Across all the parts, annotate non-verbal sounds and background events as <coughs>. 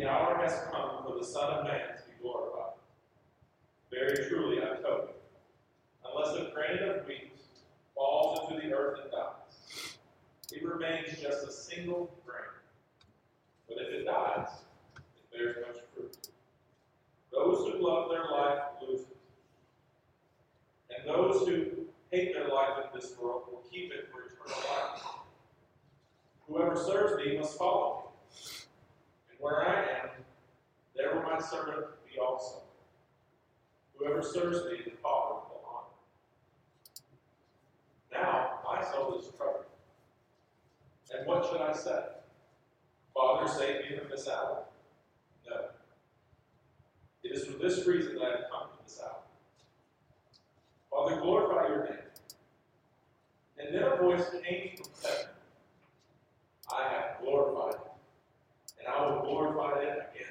the hour has come for the Son of Man to be glorified. Very truly, I tell you, unless a grain of wheat falls into the earth and dies, it remains just a single grain. But if it dies, it bears much fruit. Those who love their life lose it. And those who hate their life in this world will keep it for eternal life. Whoever serves me must follow me. Where I am, there will my servant be also. Whoever serves me, the Father will honor. Now my soul is troubled. And what should I say? Father, save me from this hour? No. It is for this reason that I have come to this hour. Father, glorify your name. And then a voice came from heaven. I have glorified it, and I will glorify it again.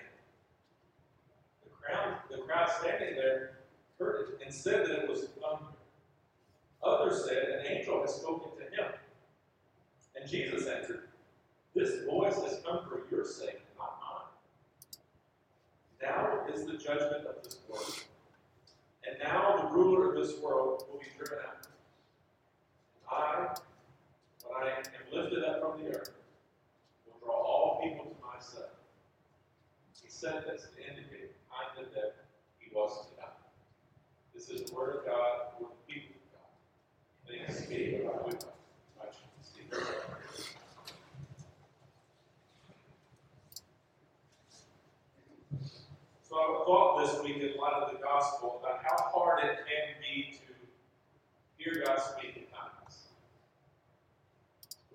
The the crowd standing there heard it and said that it was. Others said, An angel has spoken to him. And Jesus answered, This voice has come for your sake, not mine. Now is the judgment of this world. And now the ruler of this world will be driven out. I, when I am lifted up from the earth, will draw all people to myself. He said this to indicate the kind of death was to. This is the word of God for people of God. Thanks be to God. So I thought this week in light of the gospel about how hard it can be to hear God speak at times.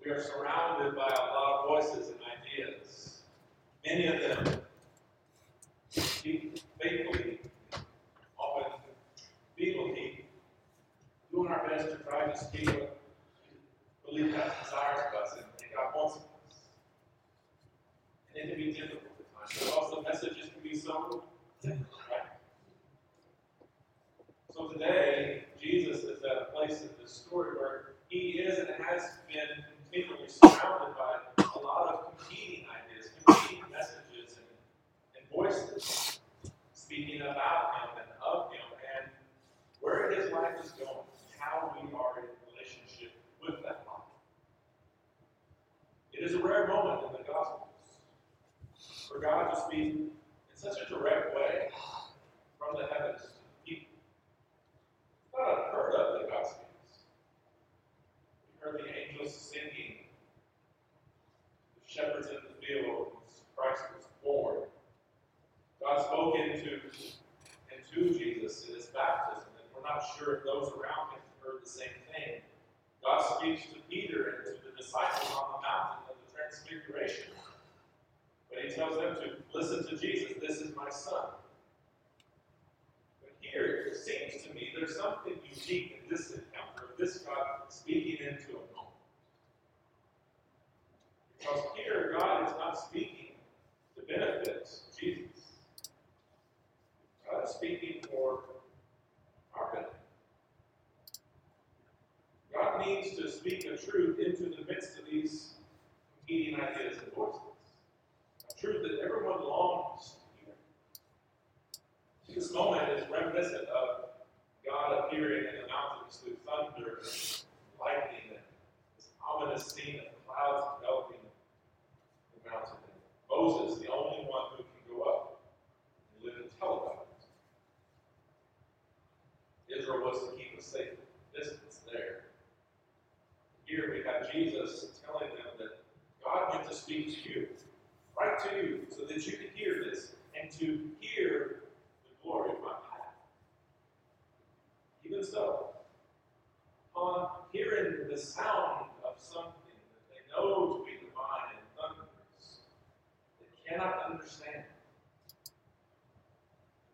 We are surrounded by a lot of voices and ideas. Many of them speak faithfully, often feebly, doing our best to try to speak what we believe God desires of us and, and God wants of us. And it can be difficult at times because the messages can be so difficult, right? So today, Jesus is at a place in this story where he is and has been continually surrounded by a lot of competing ideas, competing messages, and, and voices speaking about him and of him and where his life is going, how we are in relationship with that life. It is a rare moment in the Gospels for God to speak in such a direct way from the heavens to the people. Not unheard of that God. We heard the angels singing, the shepherds in the field, Christ was born. God spoke into, into Jesus in his baptism, and we're not sure if those around him heard the same thing. God speaks to Peter and to the disciples on the mountain of the But he tells them to listen to Jesus. This is my son. But here, it seems to me there's something unique in this encounter of this God speaking into a moment. Because here, God is not speaking to benefit Jesus. God is speaking for our benefit. God needs to speak a truth into the midst of these competing ideas and voices. A truth that everyone longs to hear. This moment is reminiscent of God appearing in the mountains through thunder and lightning and this ominous scene of clouds enveloping the mountain. And Moses, the only one who can go up and live and tell about it. Israel was to keep a safe distance there. Here we have Jesus Speak to you, right to you, so that you can hear this and to hear the glory of my path. Even so, upon hearing the sound of something that they know to be divine and thunderous, they cannot understand.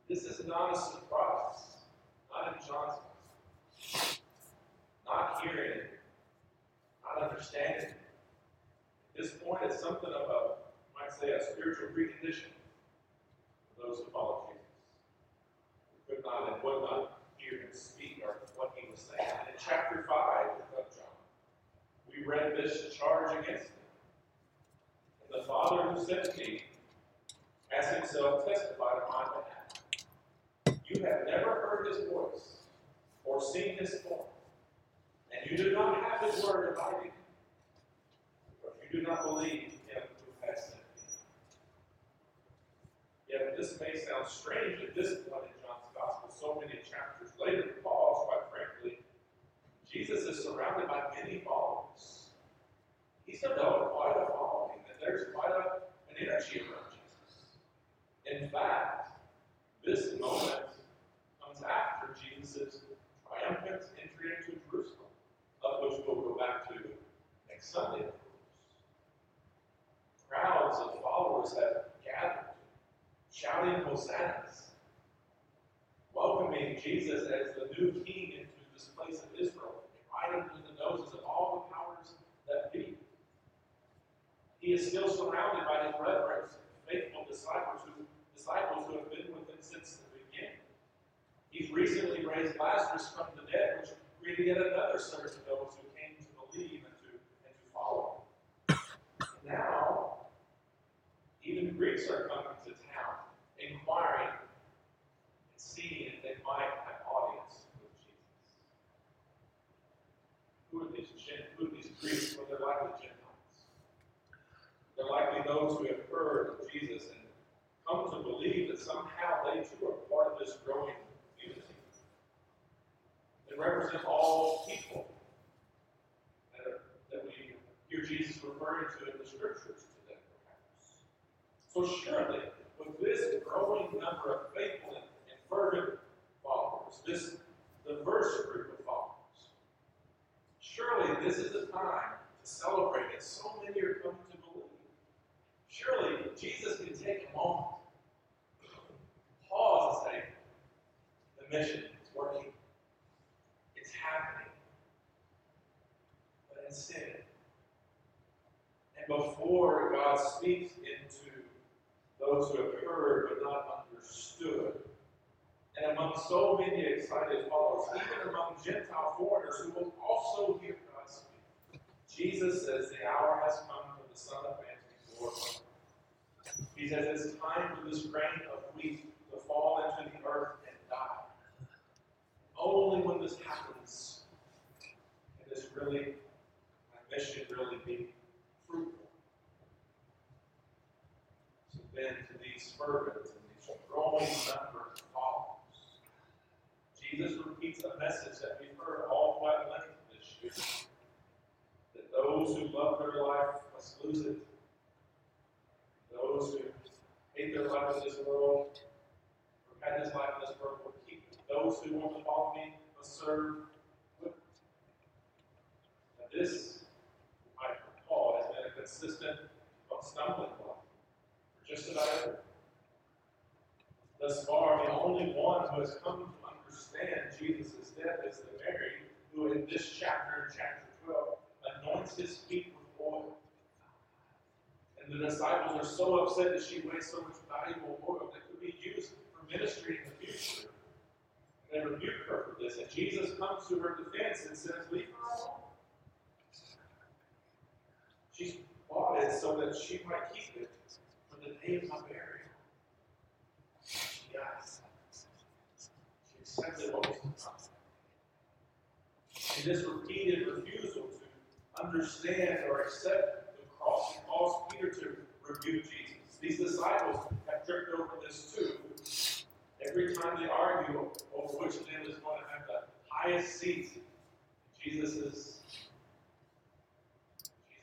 This is not a surprise, not in John's. Not hearing not understanding. This point, it's something of a, might say, a spiritual precondition for those who follow Jesus. Could not and would not hear him speak or what he was saying. And in chapter 5 of John, we read this charge against him. And the Father who sent me has himself testified on my behalf. You have never heard his voice or seen his form, and you do not have his word abiding. Do not believe him who has sent me. Yet this may sound strange at this point in John's Gospel, so many chapters later, because, quite frankly, Jesus is surrounded by many followers. He's developed quite a following, and there's quite a, an energy around Jesus. In fact, this moment comes after Jesus' triumphant entry into Jerusalem, of which we'll go back to next Sunday, of course. Crowds of followers have gathered, shouting hosannas, welcoming Jesus as the new king into this place of Israel, riding through the noses of all the powers that be. He is still surrounded by his brethren, faithful disciples who disciples who have been with him since the beginning. He's recently raised Lazarus from the dead, which created yet another surge of those who came to believe and to, and to follow. <coughs> Now, even Greeks are coming to town, inquiring and seeing if they might have audience with Jesus. Who are these, who are these Greeks? Well, they're likely Gentiles. They're likely those who have heard of Jesus and come to believe that somehow they too are part of this growing community. They represent all people that, are, that we hear Jesus referring to in the scriptures. So surely, with this growing number of faithful and, fervent followers, this diverse group of followers, surely this is the time to celebrate that so many are coming to believe. Surely Jesus can take a moment, pause and say, the mission is working. It's happening. But instead, and before God speaks those who have heard but not understood, and among so many excited followers, even among Gentile foreigners who will also hear God speak, Jesus says, The hour has come for the Son of Man to be glorified. He says, It's time for this grain of wheat to fall into the earth and die. Only when this happens can this really, my mission really be Then, to these fervent and these growing number of followers, Jesus repeats a message that we've heard all quite length this year that those who love their life must lose it. Those who hate their life in this world, or had this life in this world, will keep it. Those who want to follow me must serve with this, I Paul, has been a consistent stumbling everyone. Thus far, the only one who has come to understand Jesus' death is the Mary, who in this chapter, chapter 12, anoints his feet with oil. And the disciples are so upset that she wastes so much valuable oil that could be used for ministry in the future. And they rebuke her for this. And Jesus comes to her defense and says, Leave her alone. She's bought it so that she might keep it the day of my burial. She accepted what was. And this repeated refusal to understand or accept the cross caused Peter to rebuke Jesus. These disciples have tripped over this too. Every time they argue over which of them is going to have the highest seat, Jesus is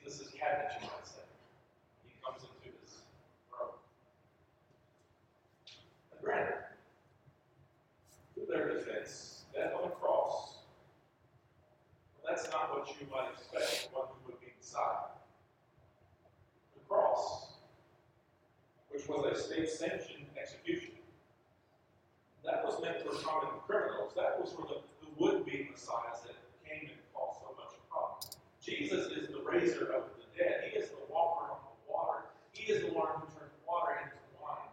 Jesus' cabinet, you might say. He comes into his throne. And granted, to their defense, death on the cross, well, that's not what you might expect from one who would be beside. The cross, which was a state-sanctioned execution, that was meant for common criminals. That was for the, the would-be messiahs that came and caused so much problem. Jesus is the raiser of the dead. He is the walker on the water. He is the one who turned water into wine.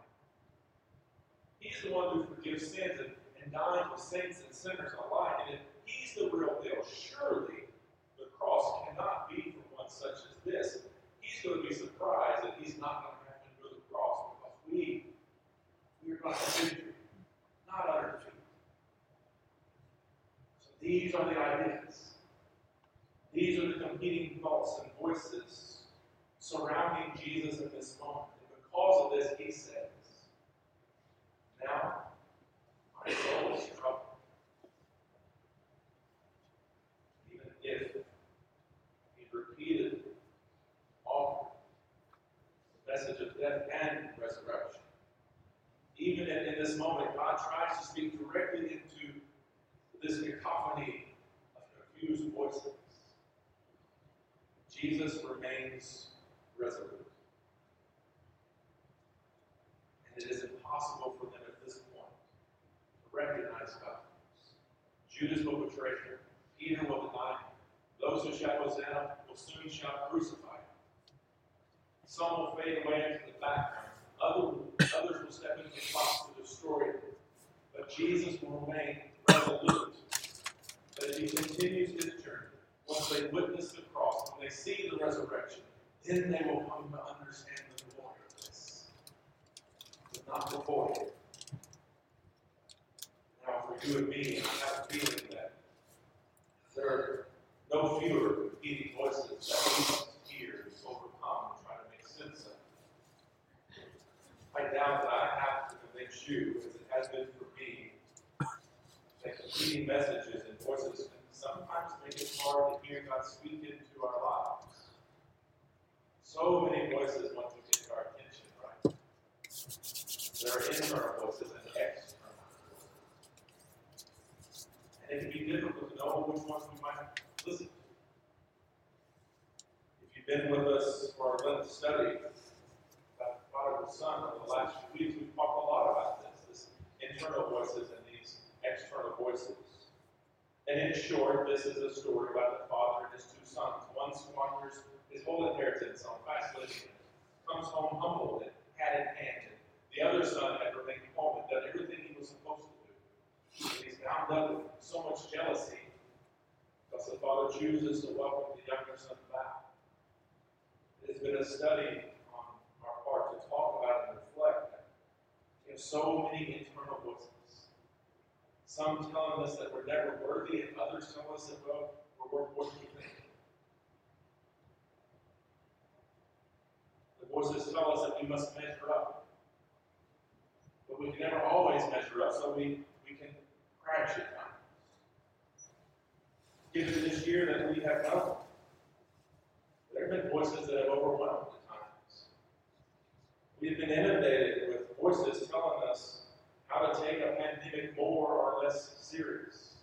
He's the one who forgives sins and, and dies for saints and sinners alike. And if he's the real deal, surely the cross cannot be for one such as this. He's going to be surprised that he's not going to have to go to the cross because we but victory, not utter defeat. So these are the ideas. These are the competing thoughts and voices surrounding Jesus in this moment. And because of this, he says, Now my soul is troubled. Even if he repeated offered the message of death and. Even in, in this moment, God tries to speak directly into this cacophony of confused voices. Jesus remains resolute. And it is impossible for them at this point to recognize God. Judas will betray him. Peter will deny him. Those who shout Hosanna will soon shout crucify him. Some will fade away into the background. Others, others to destroy him. But Jesus will remain resolute. That he continues his journey, once they witness the cross, when they see the resurrection, then they will come to understand the glory of this. But not before. Now, for you and me, I have a feeling that there are no fewer competing voices that we hear overcome and try to make sense of. I doubt that I have convince you, as it has been for me, that competing messages and voices can sometimes make it hard to hear God speak into our lives. So many voices want to get our attention, right? There are internal voices and external voices. And it can be difficult to know which ones we might listen to. If you've been with us for our Lent study the son over the last few weeks, we've talked a lot about this, this internal voices and these external voices. And in short, this is a story about the father and his two sons. One squanders his whole inheritance on fast living, comes home humbled and hat in hand. The other son had remained home and done everything he was supposed to do. And he's bound up with so much jealousy because the father chooses to welcome the younger son back. It has been a study on our part to talk about and reflect that we have so many internal voices. Some telling us that we're never worthy, and others tell us that, well, we're worth what we think. The voices tell us that we must measure up. But we can never always measure up, so we, we can crash at times. Given this year that we have known, there have been voices that have overwhelmed at times. We've been inundated voices telling us how to take a pandemic more or less serious.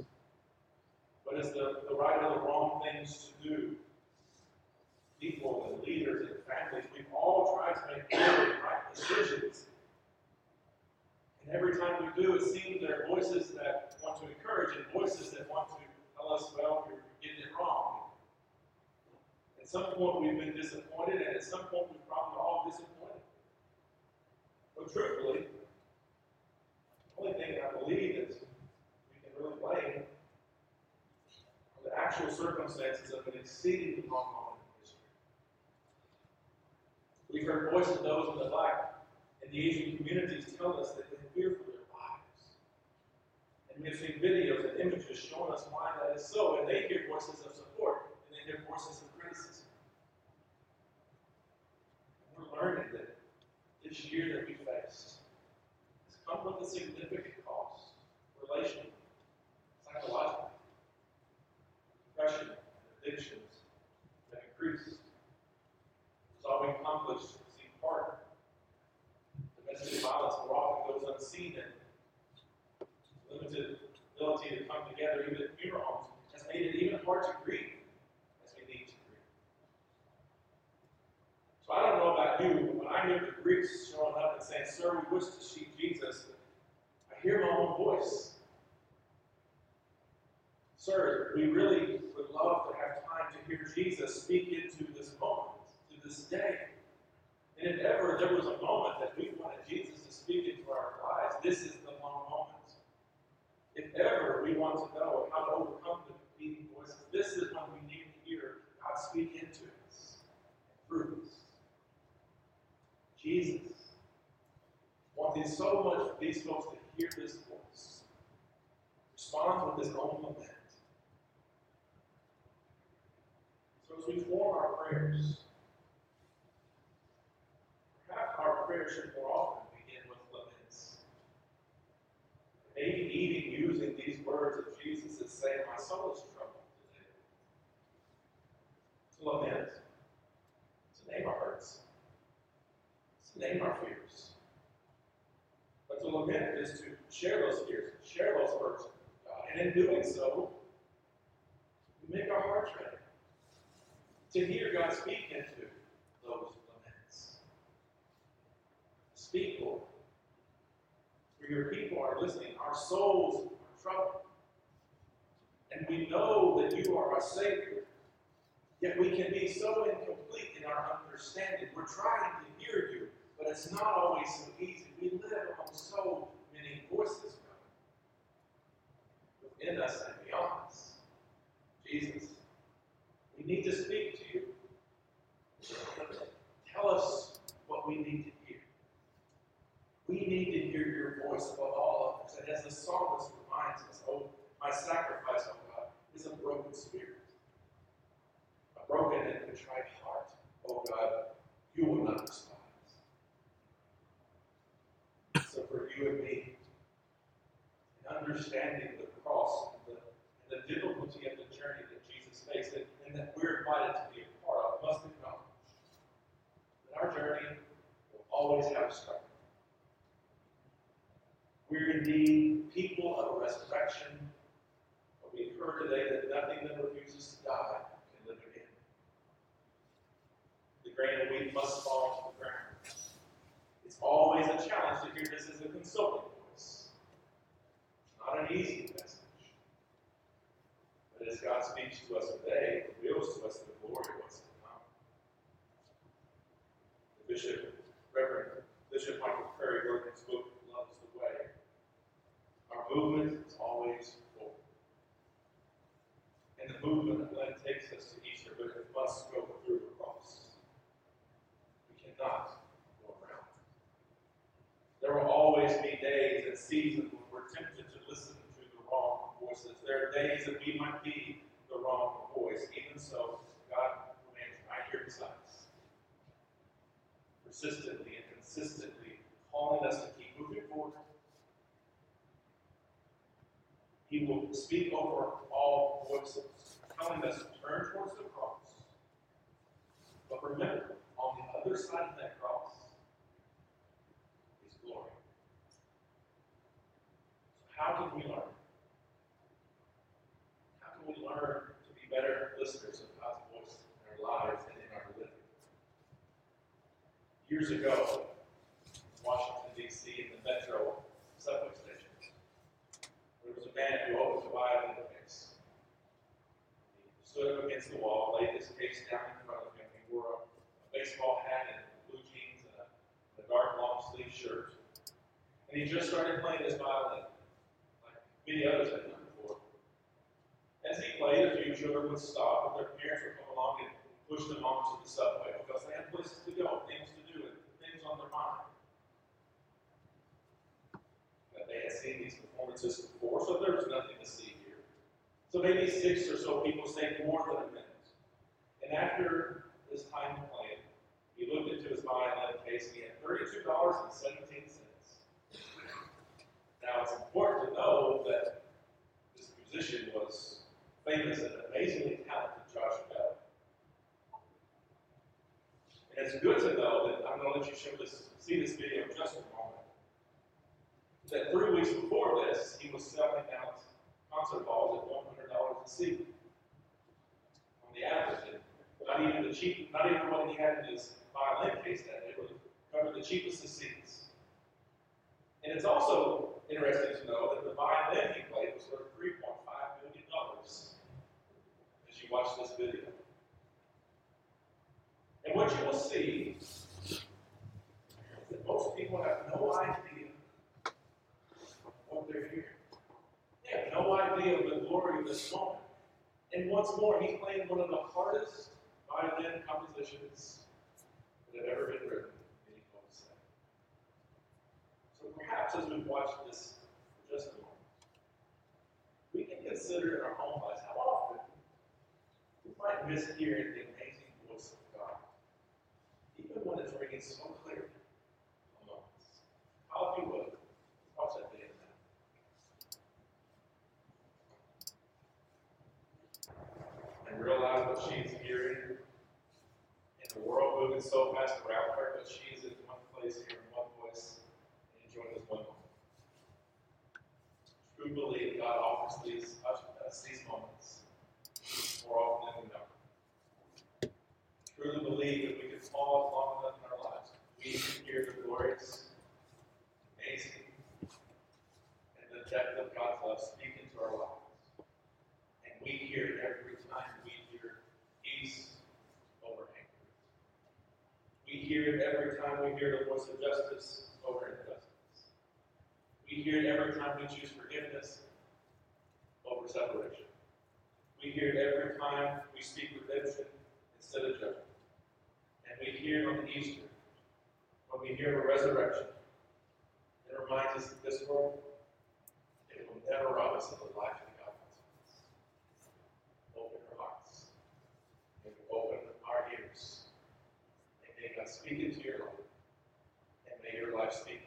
What is the, the right or the wrong things to do? People and leaders and families, we've all tried to make good right decisions. And every time we do, it seems there are voices that want to encourage and voices that want to tell us, well, you're getting it wrong. At some point, we've been disappointed, and at some point, we've probably all disappointed. But truthfully, the only thing I believe is we can really blame are the actual circumstances of an exceedingly long moment. We've heard voices of those in the black and the Asian communities tell us that they fear for their lives. And we've seen videos and images showing us why that is so, and they hear voices of support and they hear voices of criticism. And we're learning that this year that we come with a significant cost, relationally, psychologically. Depression addictions that increased. Resolving conflicts seem harder. Domestic violence more often goes unseen and limited ability to come together, even at funeral homes, has made it even hard to grieve as we need to grieve. So I don't know about you, but when I hear the Greeks showing up and saying, Sir, we wish to see Jesus, I hear my own voice. Sir, we really would love to have time to hear Jesus speak into this moment, to this day. And if ever there was a moment that we wanted Jesus to speak into our lives, this is the long moment. If ever we want to know how to overcome the competing voices, this is when we need to hear God speak into us, through us. Jesus wanting so much for these folks to hear this voice, responds with his own lament. So as we form our prayers, perhaps our prayers should more often begin with laments. Maybe even using these words of Jesus as saying, My soul is troubled today. To lament, to name our hurts, to name our fears. Is to share those fears, share those hurts. And in doing so, we make our hearts ready to hear God speak into those laments. Speak, Lord. For your people are listening. Our souls are troubled. And we know that you are our Savior. Yet we can be so incomplete in our understanding. We're trying to hear you, but it's not always so easy. We live among so many voices, within us and beyond us. Jesus, we need to speak to you. Tell us what we need to hear. We need to hear your voice above all others. And as the psalmist reminds us, oh, my sacrifice, oh God, is a broken spirit. A broken and contrite heart, oh God, you will not despise. So for you and me, in understanding the cross and the, and the difficulty of the journey that Jesus faced, and, and that we're invited to be a part of, must acknowledge that our journey will always have a struggle. We're indeed people of resurrection, but we've heard today that nothing that refuses to die can live again. The grain of wheat must fall to the ground. It's always a challenge to hear this as a consoling voice. It's not an easy message. But as God speaks to us today, it reveals to us the glory of what's to come. The Bishop, Reverend Bishop Michael Curry wrote in his book, Love is the Way. Our movement is always forward. And the movement of Lent takes us to Easter, but it must go through the cross. We cannot go around. There will always be days and seasons when we're tempted to listen to the wrong voices. There are days that we might be the wrong voice. Even so, God remains right here beside us, persistently and consistently calling us to keep moving forward. He will speak over all voices, telling us to turn towards the cross. But remember, on the other side of that cross is glory. So how can we learn? How can we learn to be better listeners of God's voice in our lives and in our living? Years ago, in Washington, D.C., in the metro subway station, there was a man who opened the violin case. He stood up against the wall, laid his case down in front of him. He wore a, baseball hat and blue jeans and a, a dark long sleeve shirt. And he just started playing his violin, like many others had done before. As he played, a few children would stop, and their parents would come along and push them onto the subway because they had places to go, things to things on their mind. That they had seen these performances before, so there was nothing to see here. So maybe six or so people stayed more than a minute. And after this time of playing, he looked into his violin case and he had $32.17. Now it's important to know that this musician was famous and amazingly talented And it's good to know that I'm going to let you show this, see this video in just a moment. That three weeks before this, he was selling out concert halls at $100 a seat. On the average, not even the cheap, not even what he had in his violin case that day would cover the cheapest of seats. And it's also interesting to know that the violin he played was worth $3.5 million as you watch this video. And what you will see is that most people have no idea what they're hearing. They have no idea of the glory of this moment. And once more, he played one of the hardest violin compositions that have ever been written. So perhaps as we've watched this for just a moment, we can consider in our own lives how often we might miss hearing the amazing voice of God, even when it's ringing so clearly among us. How if you would, watch that video now. And realize what she's hearing in the world moving so fast around her, but she's in one place here in one voice and enjoying this one moment. True believe God offers these us these moments more often than we know. Truly believe that we can pause long enough in our lives. We can hear the glorious, amazing, and the depth of God's love speak into our lives. And we hear it every time we hear peace over anger. We hear it every time we hear the voice of justice over injustice. We hear it every time we choose forgiveness over separation. We hear it every time we speak redemption instead of judgment. And we hear on Easter, when we hear a resurrection, it reminds us that this world, it will never rob us of the life that God has for us. Open our hearts. May we open our ears. And may God speak into your life. And may your life speak